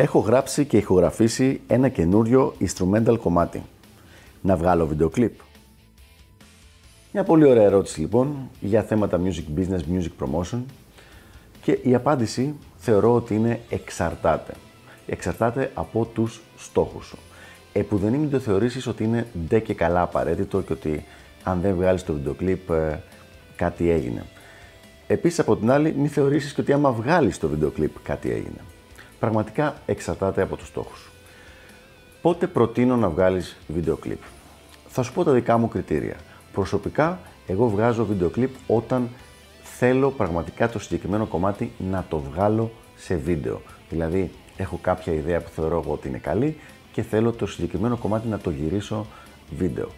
Έχω γράψει και ηχογραφήσει ένα καινούριο instrumental κομμάτι. Να βγάλω βίντεο κλιπ. Μια πολύ ωραία ερώτηση λοιπόν για θέματα music business, music promotion και η απάντηση θεωρώ ότι είναι εξαρτάται. Εξαρτάται από τους στόχους σου. Επουδενή μην το θεωρήσεις ότι είναι ντε και καλά απαραίτητο και ότι αν δεν βγάλεις το βίντεο κλιπ ε, κάτι έγινε. Επίσης από την άλλη μην θεωρήσεις και ότι άμα βγάλεις το βίντεο κλιπ κάτι έγινε πραγματικά εξαρτάται από τους στόχους σου. Πότε προτείνω να βγάλεις βίντεο κλιπ; Θα σου πω τα δικά μου κριτήρια. Προσωπικά, εγώ βγάζω βίντεο κλιπ όταν θέλω πραγματικά το συγκεκριμένο κομμάτι να το βγάλω σε βίντεο. Δηλαδή, έχω κάποια ιδέα που θεωρώ εγώ ότι είναι καλή και θέλω το συγκεκριμένο κομμάτι να το γυρίσω βίντεο.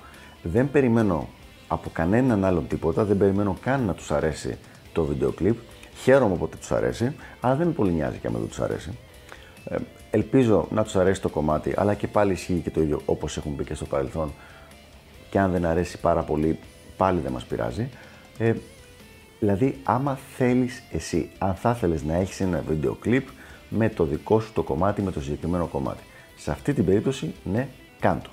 Δεν περιμένω από κανέναν άλλον τίποτα, δεν περιμένω καν να τους αρέσει το βίντεο κλιπ. Χαίρομαι όποτε τους αρέσει, αλλά δεν με πολύ νοιάζει και αν δεν τους αρέσει. Ε, ελπίζω να τους αρέσει το κομμάτι, αλλά και πάλι ισχύει και το ίδιο όπως έχουν πει και στο παρελθόν. Και αν δεν αρέσει πάρα πολύ, πάλι δεν μας πειράζει. Ε, δηλαδή, άμα θέλεις εσύ, αν θα ήθελε να έχεις ένα βίντεο κλιπ με το δικό σου το κομμάτι, με το συγκεκριμένο κομμάτι. Σε αυτή την περίπτωση, ναι, κάντο.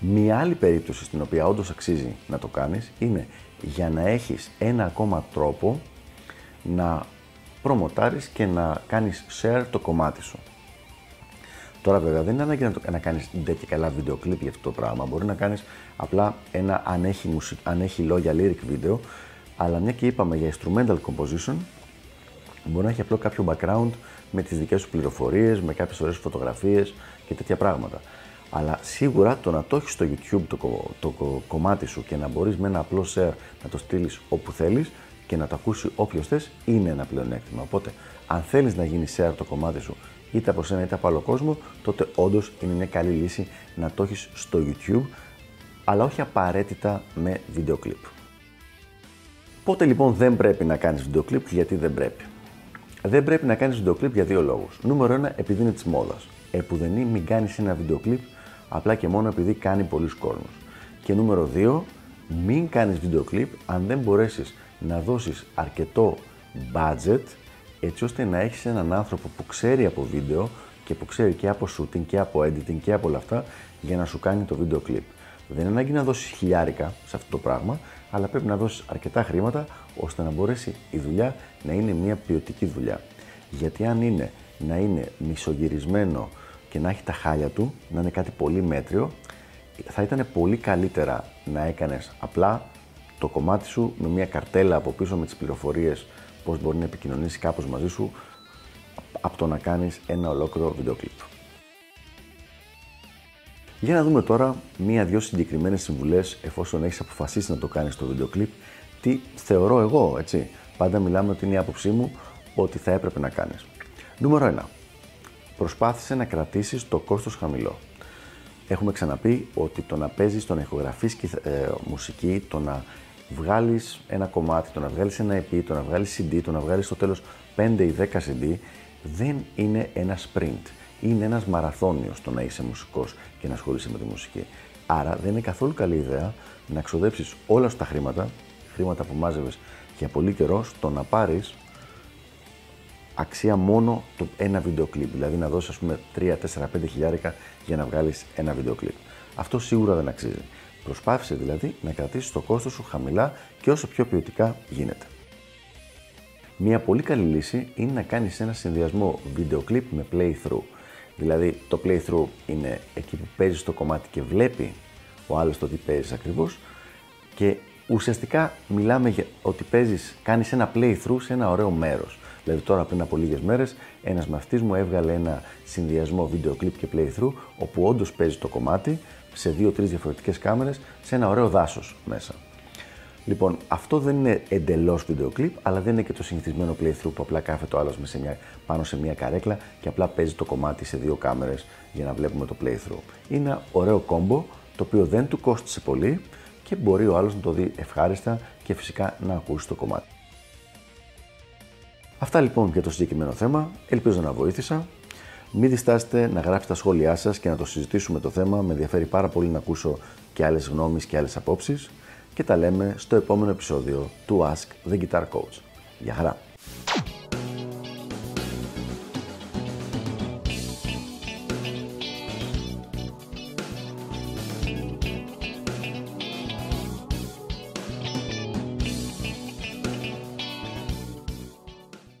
Μία άλλη περίπτωση στην οποία όντως αξίζει να το κάνεις είναι για να έχεις ένα ακόμα τρόπο να προμοτάρεις και να κάνεις share το κομμάτι σου. Τώρα βέβαια δεν είναι ανάγκη να, το, να κάνεις ντε και καλά βίντεο κλιπ για αυτό το πράγμα. Μπορεί να κάνεις απλά ένα αν έχει, μουσικ, αν έχει λόγια lyric βίντεο, αλλά μια και είπαμε για instrumental composition, μπορεί να έχει απλό κάποιο background με τις δικές σου πληροφορίες, με κάποιες ωραίες φωτογραφίες και τέτοια πράγματα. Αλλά σίγουρα το να το έχεις στο YouTube το, το, το κομμάτι σου και να μπορείς με ένα απλό share να το στείλεις όπου θέλεις, και να το ακούσει όποιος θες είναι ένα πλεονέκτημα. Οπότε, αν θέλεις να γίνεις share το κομμάτι σου είτε από σένα είτε από άλλο κόσμο, τότε όντως είναι μια καλή λύση να το έχεις στο YouTube, αλλά όχι απαραίτητα με βίντεο κλιπ. Πότε λοιπόν δεν πρέπει να κάνεις βίντεο κλιπ, γιατί δεν πρέπει; Δεν πρέπει να κάνεις βίντεο κλιπ για δύο λόγους. Νούμερο ένα, επειδή είναι της μόδας. Επουδενή μην κάνεις ένα βίντεο κλιπ απλά και μόνο επειδή κάνει πολλούς κόσμους. Και νούμερο δύο, μην κάνεις βίντεο κλιπ αν δεν μπορέσεις να δώσεις αρκετό budget έτσι ώστε να έχεις έναν άνθρωπο που ξέρει από βίντεο και που ξέρει και από shooting και από editing και από όλα αυτά για να σου κάνει το βίντεο κλιπ. Δεν είναι ανάγκη να δώσεις χιλιάρικα σε αυτό το πράγμα, αλλά πρέπει να δώσεις αρκετά χρήματα ώστε να μπορέσει η δουλειά να είναι μια ποιοτική δουλειά. Γιατί αν είναι να είναι μισογυρισμένο και να έχει τα χάλια του, να είναι κάτι πολύ μέτριο, θα ήταν πολύ καλύτερα να έκανες απλά το κομμάτι σου με μια καρτέλα από πίσω με τις πληροφορίες πώς μπορεί να επικοινωνήσει κάπως μαζί σου από το να κάνεις ένα ολόκληρο βίντεο κλιπ. Για να δούμε τώρα μία-δυο συγκεκριμένες συμβουλές εφόσον έχεις αποφασίσει να το κάνεις το βίντεο κλιπ, τι θεωρώ εγώ, έτσι. Πάντα μιλάμε ότι είναι η άποψή μου ότι θα έπρεπε να κάνεις. Νούμερο 1. Προσπάθησε να κρατήσεις το κόστος χαμηλό. Έχουμε ξαναπεί ότι το να παίζεις, το να ηχογραφείς ε, μουσική, το να βγάλεις ένα κομμάτι, το να βγάλεις ένα EP, το να βγάλεις CD, το να βγάλεις στο τέλος 5 ή 10 CD, δεν είναι ένα sprint. Είναι ένας μαραθώνιος το να είσαι μουσικός και να ασχολείσαι με τη μουσική. Άρα δεν είναι καθόλου καλή ιδέα να ξοδέψεις όλα σου τα χρήματα, χρήματα που μάζευες για πολύ καιρό, στο να πάρεις αξία μόνο το ένα βίντεο κλιπ. Δηλαδή να δώσεις, ας πούμε, 3, 4, 5 χιλιάρικα για να βγάλεις ένα βίντεο κλιπ. Αυτό σίγουρα δεν αξίζει. Προσπάθησε δηλαδή να κρατήσει το κόστος σου χαμηλά και όσο πιο ποιοτικά γίνεται. Μια πολύ καλή λύση είναι να κάνεις ένα συνδυασμό βίντεο κλιπ με playthrough. Δηλαδή το playthrough είναι εκεί που παίζεις το κομμάτι και βλέπει ο άλλος το τι παίζεις ακριβώς και ουσιαστικά μιλάμε για ότι παίζεις, κάνεις ένα playthrough σε ένα ωραίο μέρος. Δηλαδή τώρα πριν από λίγες μέρες ένας μαθητής μου έβγαλε ένα συνδυασμό βίντεο κλιπ και playthrough όπου όντως παίζει το κομμάτι σε δύο-τρεις διαφορετικές κάμερες σε ένα ωραίο δάσος μέσα. Λοιπόν, αυτό δεν είναι εντελώς βίντεο κλιπ, αλλά δεν είναι και το συνηθισμένο playthrough που απλά κάθεται ο άλλος πάνω σε μια καρέκλα και απλά παίζει το κομμάτι σε δύο κάμερες για να βλέπουμε το playthrough. Είναι ένα ωραίο κόμπο το οποίο δεν του κόστησε πολύ και μπορεί ο άλλος να το δει ευχάριστα και φυσικά να ακούσει το κομμάτι. Αυτά λοιπόν για το συγκεκριμένο θέμα. Ελπίζω να βοήθησα. Μην διστάσετε να γράψετε τα σχόλιά σας και να το συζητήσουμε το θέμα. Με ενδιαφέρει πάρα πολύ να ακούσω και άλλες γνώμες και άλλες απόψεις. Και τα λέμε στο επόμενο επεισόδιο του Ask the Guitar Coach. Γεια χαρά!